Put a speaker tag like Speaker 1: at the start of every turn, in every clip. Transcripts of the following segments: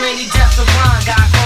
Speaker 1: many deaths of rhyme got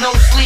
Speaker 1: No sleep,